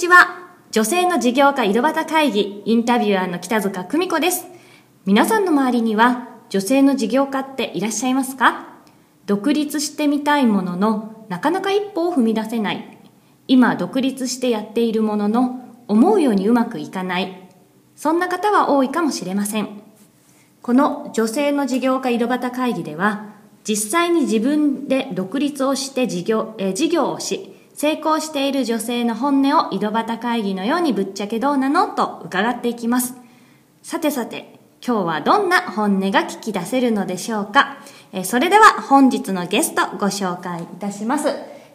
ちは。女性の事業家井戸端会議、インタビュアーの北塚久美子です。皆さんの周りには、女性の事業家っていらっしゃいますか？独立してみたいものの、なかなか一歩を踏み出せない。今、独立してやっているものの、思うようにうまくいかない。そんな方は多いかもしれません。この女性の事業家井戸端会議では、実際に自分で独立をして事業,、え事業をし、成功している女性の本音を井戸端会議のようにぶっちゃけどうなのと伺っていきます。さてさて、今日はどんな本音が聞き出せるのでしょうか？えそれでは本日のゲストご紹介いたします。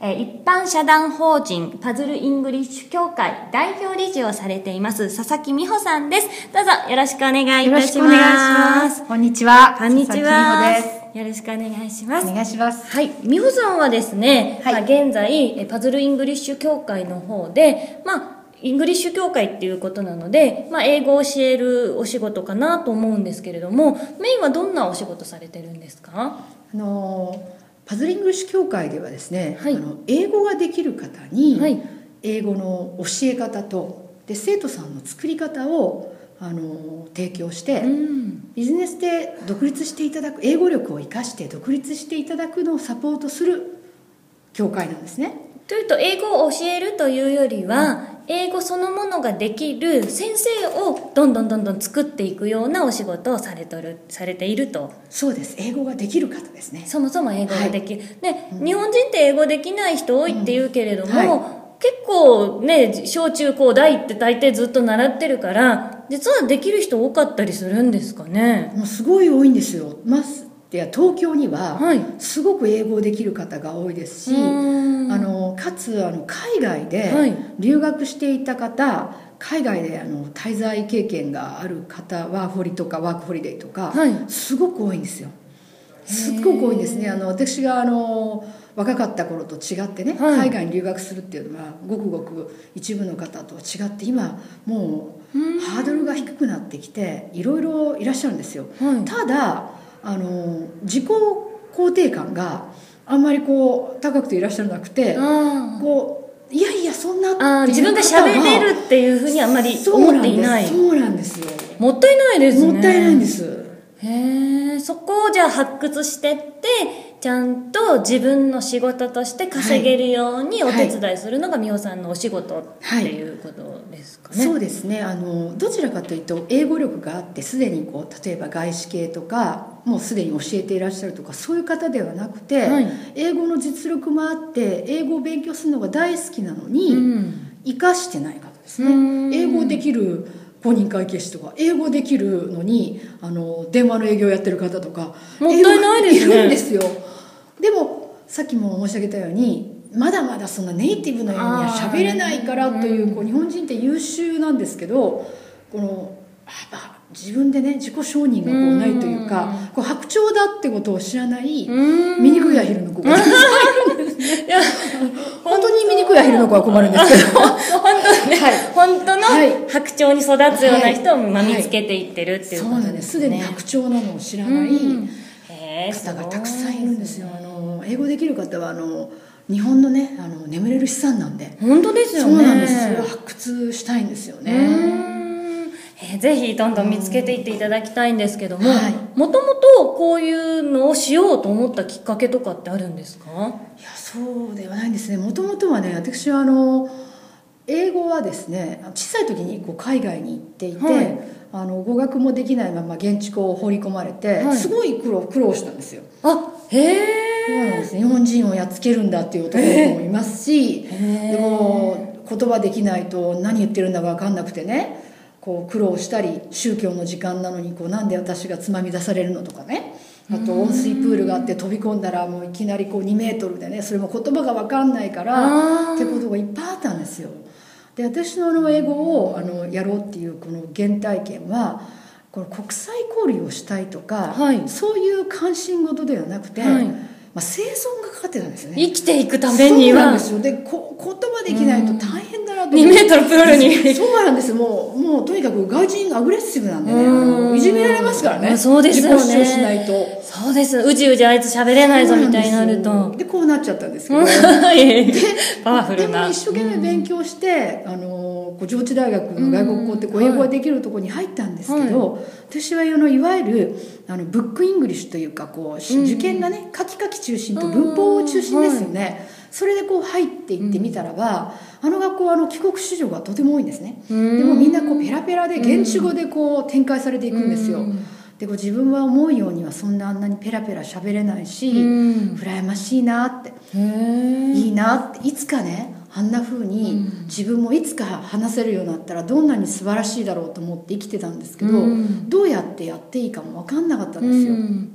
えー一般社団法人パズルイングリッシュ協会代表理事をされています佐々木未穂さんです。どうぞよろしくお願いいたします。こんにちは。こんにちは。よろしくお願いします。お願いします。はい。未穂さんはですね、はいまあ、現在、えパズルイングリッシュ協会の方で、まあ、イングリッシュ協会っていうことなので、まあ、英語を教えるお仕事かなと思うんですけれども、メインはどんなお仕事されてるんですか？あのパズルイングリッシュ協会ではですね、はいあの英語ができる方に、はい英語の教え方とで生徒さんの作り方をあの提供して、うん。ビジネスで独立していただく英語力を生かして独立していただくのをサポートする協会なんですね。というと、英語を教えるというよりは、英語そのものができる先生をどんどんどんどん作っていくようなお仕事をされとる、されていると。そうです英語ができる方ですね。そもそも英語ができる、で日本人って英語できない人多いって言うけれども、うんは結構ね小中高大って大抵ずっと習ってるから実はできる人多かったりするんですかね？もうすごい多いんですよ。ましてや東京にははい。すごく英語できる方が多いですし、うーん。あのかつあの海外ではい。留学していた方、海外であの滞在経験がある方ワーホリとかワークホリデーとか、はい。すごく多いんですよ。すっごく多いんですね。あの私があの若かった頃と違ってね、はい。海外に留学するっていうのはごくごく一部の方とは違って今もうハードルが低くなってきていろいろいらっしゃるんですよ。はい。ただあの自己肯定感があんまりこう高くていらっしゃらなくてあこういやいやそんな自分が喋れるっていうふうにあんまり思っていない。そうなんです。よ。もったいないですね。もったいないんです。へえそこをじゃあ発掘してってちゃんと自分の仕事として稼げるようにお手伝いするのが美穂さんのお仕事っていうことですかね、そうですね。あのどちらかというと英語力があってすでにこう例えば外資系とかもうすでに教えていらっしゃるとかそういう方ではなくて、はい。英語の実力もあって英語を勉強するのが大好きなのに、うん。生かしてない方ですね。英語できる公認会計士とか英語できるのにあの電話の営業やってる方とかもったいないですね。るんですよ。でもさっきも申し上げたようにまだまだそんなネイティブのようには喋れないからというこう日本人って優秀なんですけどこの自分でね自己承認がこうないというかこう白鳥だってことを知らないうん。醜いアヒルの子がいや本当に醜いアヒルの子は困るんですけど本当ね、はい本当のはい白鳥に育つような人をまあ見つけていってるっていうことそうなんでです。すね。すでに白鳥なのを知らない方がたくさんいるんですよ。あの英語できる方はあの日本のねあの眠れる資産なんで。本当ですよね。そうなんです。それを発掘したいんですようねん。えーぜひどんどん見つけていっていただきたいんですけども、はい。もともとこういうのをしようと思ったきっかけとかってあるんですか？いやそうではないんですね。もともとはね私はあのはですね小さい時にこう海外に行っていて、はい。あの語学もできないまま現地校を放り込まれて、はい。すごい苦労苦労したんですよ。あへそうなんえですね。日本人をやっつけるんだっていう男の子もいますし、でも言葉できないと何言ってるんだか分かんなくてねこう苦労したり宗教の時間なのにこうなんで私がつまみ出されるのとかね。あと温水プールがあって飛び込んだらもういきなりこう2メートルでねそれも言葉が分かんないからってことがいっぱいあったんですよで私のあの英語をあのやろうっていうこの原体験はこの国際交流をしたいとか、はい。そういう関心事ではなくて、はい。まあ、生存がかかってたんですよね。生きていくためには。そうなんですよ。でこ言葉できないと大変だななと思って2メートルプールに。そうなんです。もうもうとにかく外人アグレッシブなんでね。いじめられますからね。あそうですよね。自己主張しないと。そうです。うじうじあいつ喋れないぞみたいになると。でこうなっちゃったんですけど。はいパワフでルな。も一生懸命勉強して、あの上智大学の外国語って英語ができるところに入ったんですけど、私はあのいわゆるあの book English というかこう受験がね書き書き中心と文法中心ですよね、それでこう入っていってみたらば、あの学校はあの帰国子女がとても多いんですね、でもみんなこうペラペラで現地語でこう展開されていくんですよ、うん。でこう自分は思うようにはそんなあんなにペラペラ喋れないし、うん。羨ましいなっていいなっていつかねあんな風に自分もいつか話せるようになったらどんなに素晴らしいだろうと思って生きてたんですけど、うん。どうやってやっていいかも分かんなかったんですよ、うん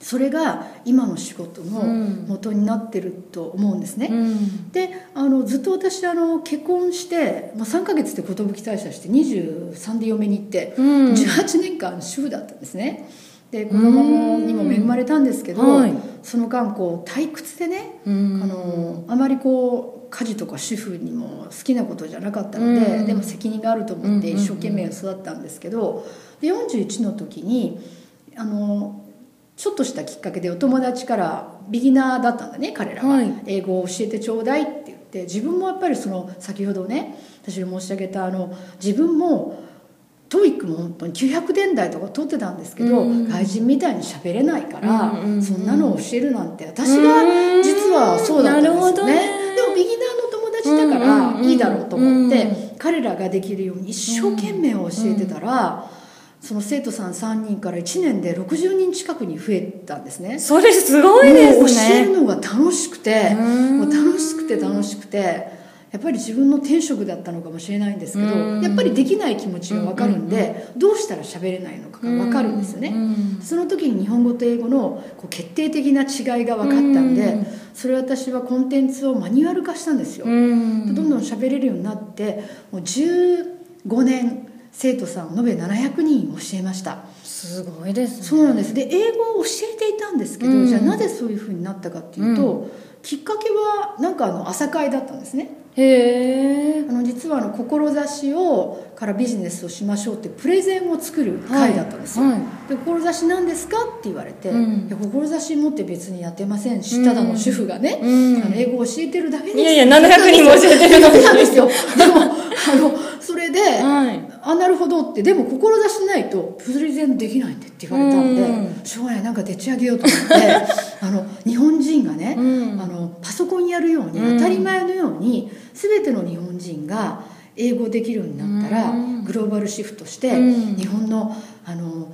それが今の仕事のうん。元になってると思うんですね、うん。であのずっと私あの結婚して、まあ、3ヶ月で寿退社して23で嫁に行って、うん。18年間主婦だったんですね。で子供もにも恵まれたんですけど、はい。その間こう退屈でね、うん。あのあまりこう家事とか主婦にも好きなことじゃなかったので、うん。でも責任があると思ってうん一生懸命育ったんですけどで41の時にあのちょっとしたきっかけでお友達からビギナーだったんだね彼らは、はい。英語を教えてちょうだいって言って自分もやっぱりその先ほどね私が申し上げたあの自分も TOEIC も本当に900点台とか取ってたんですけど、うん。外人みたいに喋れないから、うんそんなのを教えるなんて私が実はそうだったんですよね。ね。でもビギナーの友達だからいいだろうと思って、う彼らができるように一生懸命教えてたら、その生徒さん3人から1年で60人近くに増えたんですね。それすごいですもう教えるねのが楽しくてうん。もう楽しくて楽しくてやっぱり自分の天職だったのかもしれないんですけどうん。やっぱりできない気持ちが分かるんでどうしたら喋れないのかが分かるんですよね。うんその時に日本語と英語のこう決定的な違いが分かったんでうんそれ私はコンテンツをマニュアル化したんですよ。うん。どんどん喋れるようになってもう15年生徒さん延べ700人教えました。すごいですね。そうなんです。で英語を教えていたんですけど、うん。じゃあなぜそういうふうになったかっていうと、きっかけはなんかあの朝会だったんですね。へえ。あの実はあの志をからビジネスをしましょうってプレゼンを作る会だったんですよ、はいで志なんですかって言われて、うん。いや志持って別にやってませんし、ただの主婦がね、うん。あの英語を教えてるだけです。いやいや700人も教えてるだけなんですよ。で もあのそれで、はいあなるほどってでも志ないとプレゼンできないんでって言われたんで、うん。しょうがないなんかでち上げようと思って あの日本人がね、うん。あのパソコンやるようにうん。当たり前のように全ての日本人が英語できるようになったら、うん。グローバルシフトして、うん。日本のあの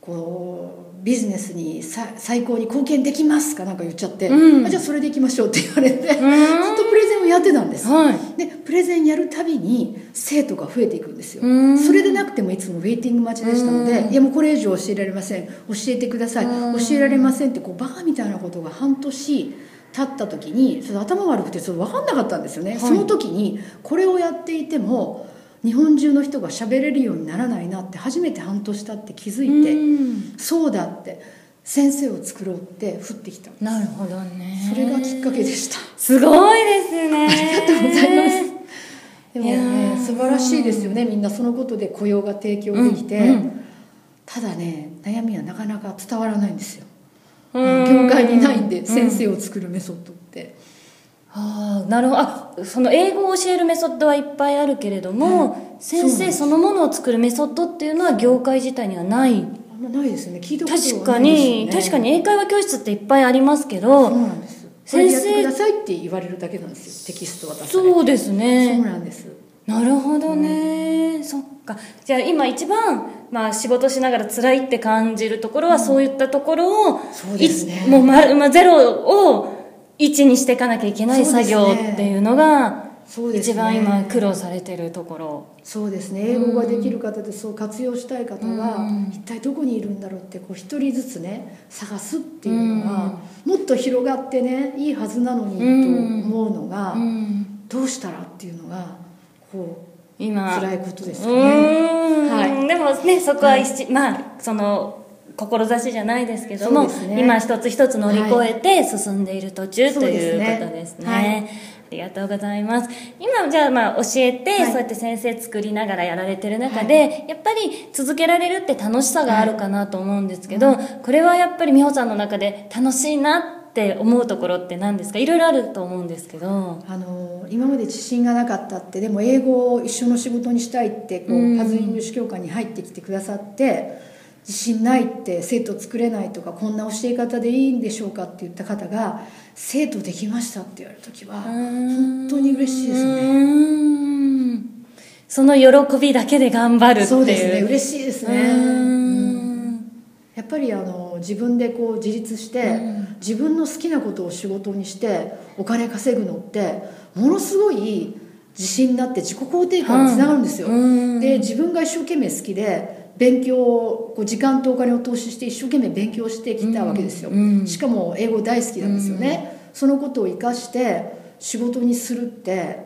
こうビジネスにさ最高に貢献できますか？なんか言っちゃって、うん。あじゃあそれでいきましょうって言われて、ずっとんプレゼンをやってたんです、はい。でプレゼンやるたびに生徒が増えていくんですよ。うん。それでなくてもいつもウェイティング待ちでしたのでうん。いやもうこれ以上教えられません。教えてください。うん。教えられませんってこうバカみたいなことが半年経った時にちょっと頭悪くてちょっと分かんなかったんですよね、はい。その時にこれをやっていても日本中の人が喋れるようにならないなって初めて半年経って気づいて、うん。そうだって先生を作ろうって降ってきた。なるほどね。それがきっかけでした。すごいですね。ありがとうございます。でもねー。素晴らしいですよね。みんなそのことで雇用が提供できて、うんうん。ただね悩みはなかなか伝わらないんですよ。うん。業界にないんでうん先生を作るメソッドって、ああなるほど。あその英語を教えるメソッドはいっぱいあるけれども、うなんです。生そのものを作るメソッドっていうのは業界自体にはない。あんまないですね。聞いたことないですよに、ね確かに英会話教室っていっぱいありますけそうどなんです。先生先生やってくださいって言われるだけなんです。よテキスト渡さそうですそうねなんです。なるほどね、そっか。じゃあ今一番、まあ、仕事しながら辛いって感じるところは、そういったところをそうですね。いもう、ままあ、ゼロを1にしていかなきゃいけない作業っていうのが一番今苦労されてるところ。そうですね。英語ができる方でそう活用したい方がうん。一体どこにいるんだろうってこう一人ずつね探すっていうのがもっと広がってねいいはずなのにと思うのがうん。どうしたらっていうのがこう今。辛いことですうよね。はい。でもねそこは一、まあその志じゃないですけども、ね今一つ一つ乗り越えて進んでいる途中、そうということですね、はい。りがとうございます。今じゃあまあ教えて、はい。そうやって先生作りながらやられてる中で、やっぱり続けられるって楽しさがあるかなと思うんですけど、これはやっぱり美穂さんの中で楽しいなって思うところって何ですか？いろいろあると思うんですけど。あの今まで自信がなかったってでも英語を一生の仕事にしたいってこう、うん。パズルイングリッシュ協会に入ってきてくださって自信ないって生徒作れないとかこんな教え方でいいんでしょうかって言った方が生徒できましたって言われる時は本当に嬉しいですね。ねその喜びだけで頑張るっていう。そうですね。嬉しいですね。うん。やっぱりあの自分でこう自立して、自分の好きなことを仕事にしてお金稼ぐのってものすごい自信になって自己肯定感につながるんですよ、うん。で自分が一生懸命好きで勉強をこう時間とお金を投資して一生懸命勉強してきたわけですよ、うんしかも英語大好きなんですよね、そのことを生かして仕事にするって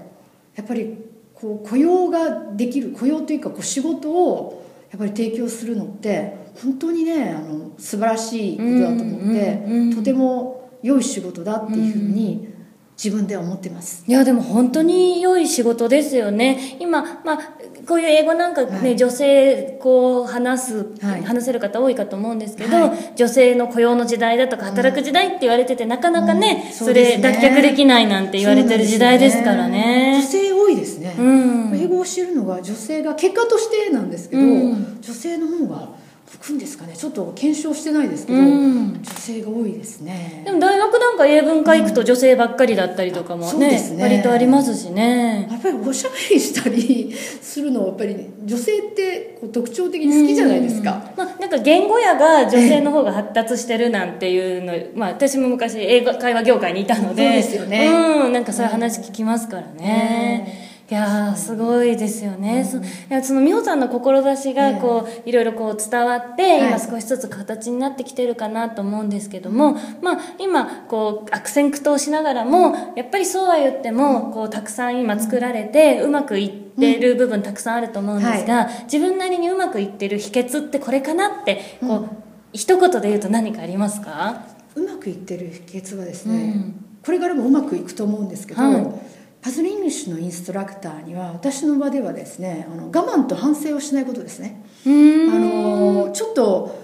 やっぱりこう雇用ができる雇用というかこう仕事をやっぱり提供するのって本当にねあの素晴らしいことだと思って、うんうんうん。とても良い仕事だっていうふうに自分では思ってます、いやでも本当に良い仕事ですよね。今、まあ、こういう英語なんかね、はい。女性こう話す、はい。話せる方多いかと思うんですけど、は女性の雇用の時代だとか働く時代って言われてて、なかなかね、うん。それ脱却できないなんて言われてる時代ですからね。女性多いですね、うん。英語を教えるのが女性が結果としてなんですけど、うん。女性の方が向くんですかね。ちょっと検証してないですけど、うん。女性が多いですね。でも大学なんか英文科行くと女性ばっかりだったりとかもね,、ですね。割とありますしね。やっぱりおしゃべりしたりするのはやっぱり女性ってこう特徴的に好きじゃないですか、まあ、なんか言語野が女性の方が発達してるなんていうの、まあ、私も昔英語会話業界にいたので。そうですよね。うん。なんかそういう話聞きますからね、いやーすごいですよね、そいやその美穂さんの志がこう、いろいろこう伝わって、はい。今少しずつ形になってきてるかなと思うんですけども、まあ、今こう悪戦苦闘しながらもやっぱりそうは言ってもこうたくさん今作られてうまくいってる部分たくさんあると思うんですが、自分なりにうまくいってる秘訣ってこれかなってこう、一言で言うと何かありますか？うまくいってる秘訣はですね、うん。これからもうまくいくと思うんですけど、はいパズルイングリッシュのインストラクターには私の場ではですねあの我慢と反省をしないことですね、あのちょっと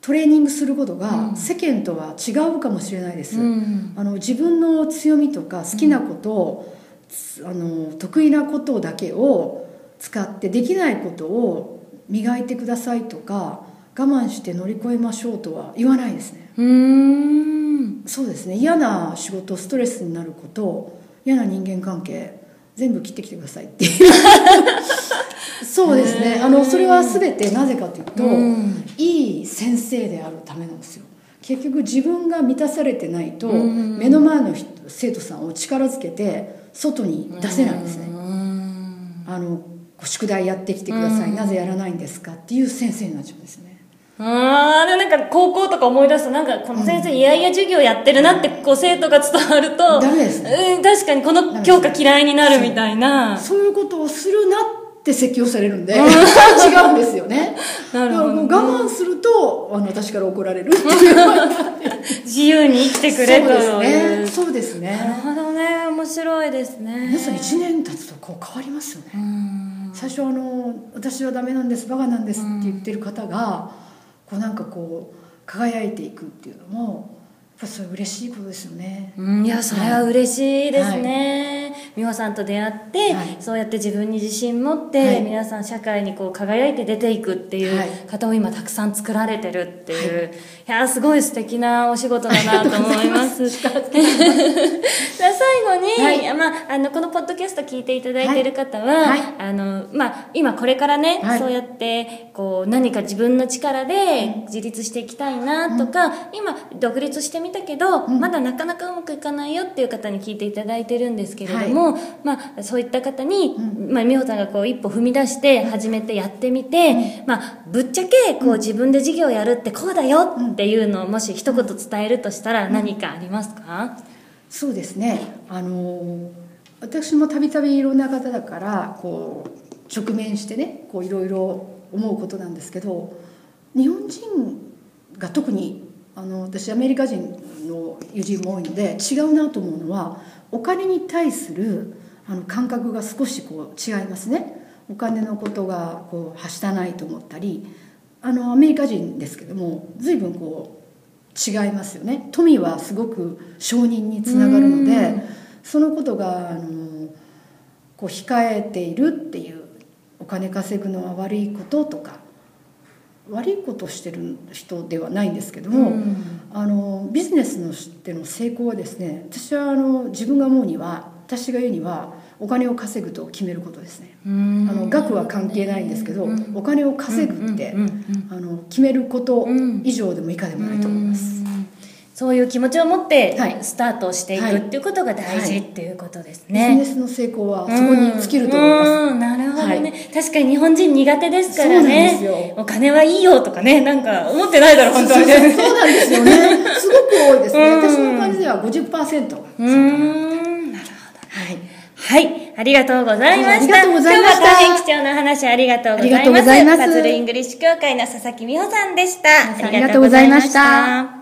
トレーニングすることうがん。世間とは違うかもしれないです、うん。あの自分の強みとか好きなことを、つあの得意なことだけを使ってできないことを磨いてくださいとか我慢して乗り越えましょうとは言わないですね。うーん。そうですね。嫌な仕事ストレスになること嫌な人間関係全部切ってきてくださいっていう。そうですね。あのそれは全てなぜかというと、うん。いい先生であるためなんですよ。結局自分が満たされてないと、うん目の前の人生徒さんを力づけて外に出せないんですね、うん。あのご宿題やってきてください、うん。なぜやらないんですかっていう先生になっちゃうんですねあーでもなんか高校とか思い出すとなんかこの先生いやいや授業やってるなってこう生徒が伝わるとダメですね。うん確かにこの教科嫌いになるみたいな。そういうことをするなって説教されるんで違うんですよね。なるほどね。だからもう我慢するとあの私から怒られるっていう自由に生きてくれとそう。ですねそうですなるねほどね。面白いですね。皆さん1年経つとこう変わりますよね。うん。最初あの「私はダメなんですバカなんです」って言ってる方がこうなんかこう輝いていくっていうのもやっぱそれ嬉しいことですよね。うんいやそれは嬉しいですね、美穂さんと出会って、はい。そうやって自分に自信持って、はい。皆さん社会にこう輝いて出ていくっていうはい。方を今たくさん作られてるっていう、い、やすごい素敵なお仕事だなと思います。じ ゃあ 最後に、はい。まあ、あのこのポッドキャスト聞いていただいている方は、はい。あのまあ、今これからね、はい。そうやってこう何か自分の力で自立していきたいなとか、今独立してみたけど、まだなかなかうまくいかないよっていう方に聞いていただいてるんですけれども、まあ、そういった方に、まあ、美穂さんがこう一歩踏み出して始めてやってみて、まあ、ぶっちゃけこう自分で事業やるってこうだよっていうのをもし一言伝えるとしたら何かありますか、そうですね。あの私もたびたびいろんな方だからこう直面してねこういろいろ思うことなんですけど日本人が特にあの私アメリカ人の友人も多いので違うなと思うのはお金に対するあの感覚が少しこう違いますね。お金のことがこうはしたないと思ったりあのアメリカ人ですけども随分こう違いますよね。富はすごく承認につながるのでそのことがあのこう控えているっていうお金稼ぐのは悪いこととか悪いことをしてる人ではないんですけども、あのビジネスのしての成功はですね私はあの自分が思うには私が言うにはお金を稼ぐと決めることですね。あの額は関係ないんですけどお金を稼ぐってあの決めること以上でも以下でもないと思います。そういう気持ちを持ってスタートしていく、はい、っていうことが大事、はい、っていうことですね。ビジネスの成功はそこに尽きると思います。確かに日本人苦手ですからね。お金はいいよとかね、なんか思ってないだろう、本当に、ね。そうなんですよね。すごく多いですね。私の感じでは50%。うん。なるほど。はい。はい。ありがとうございました。ありがとうございました。今日は大変貴重な話ありがとうございます。ありがとうございます。パズルイングリッシュ協会の佐々木未穂さんでした。ありがとうございました。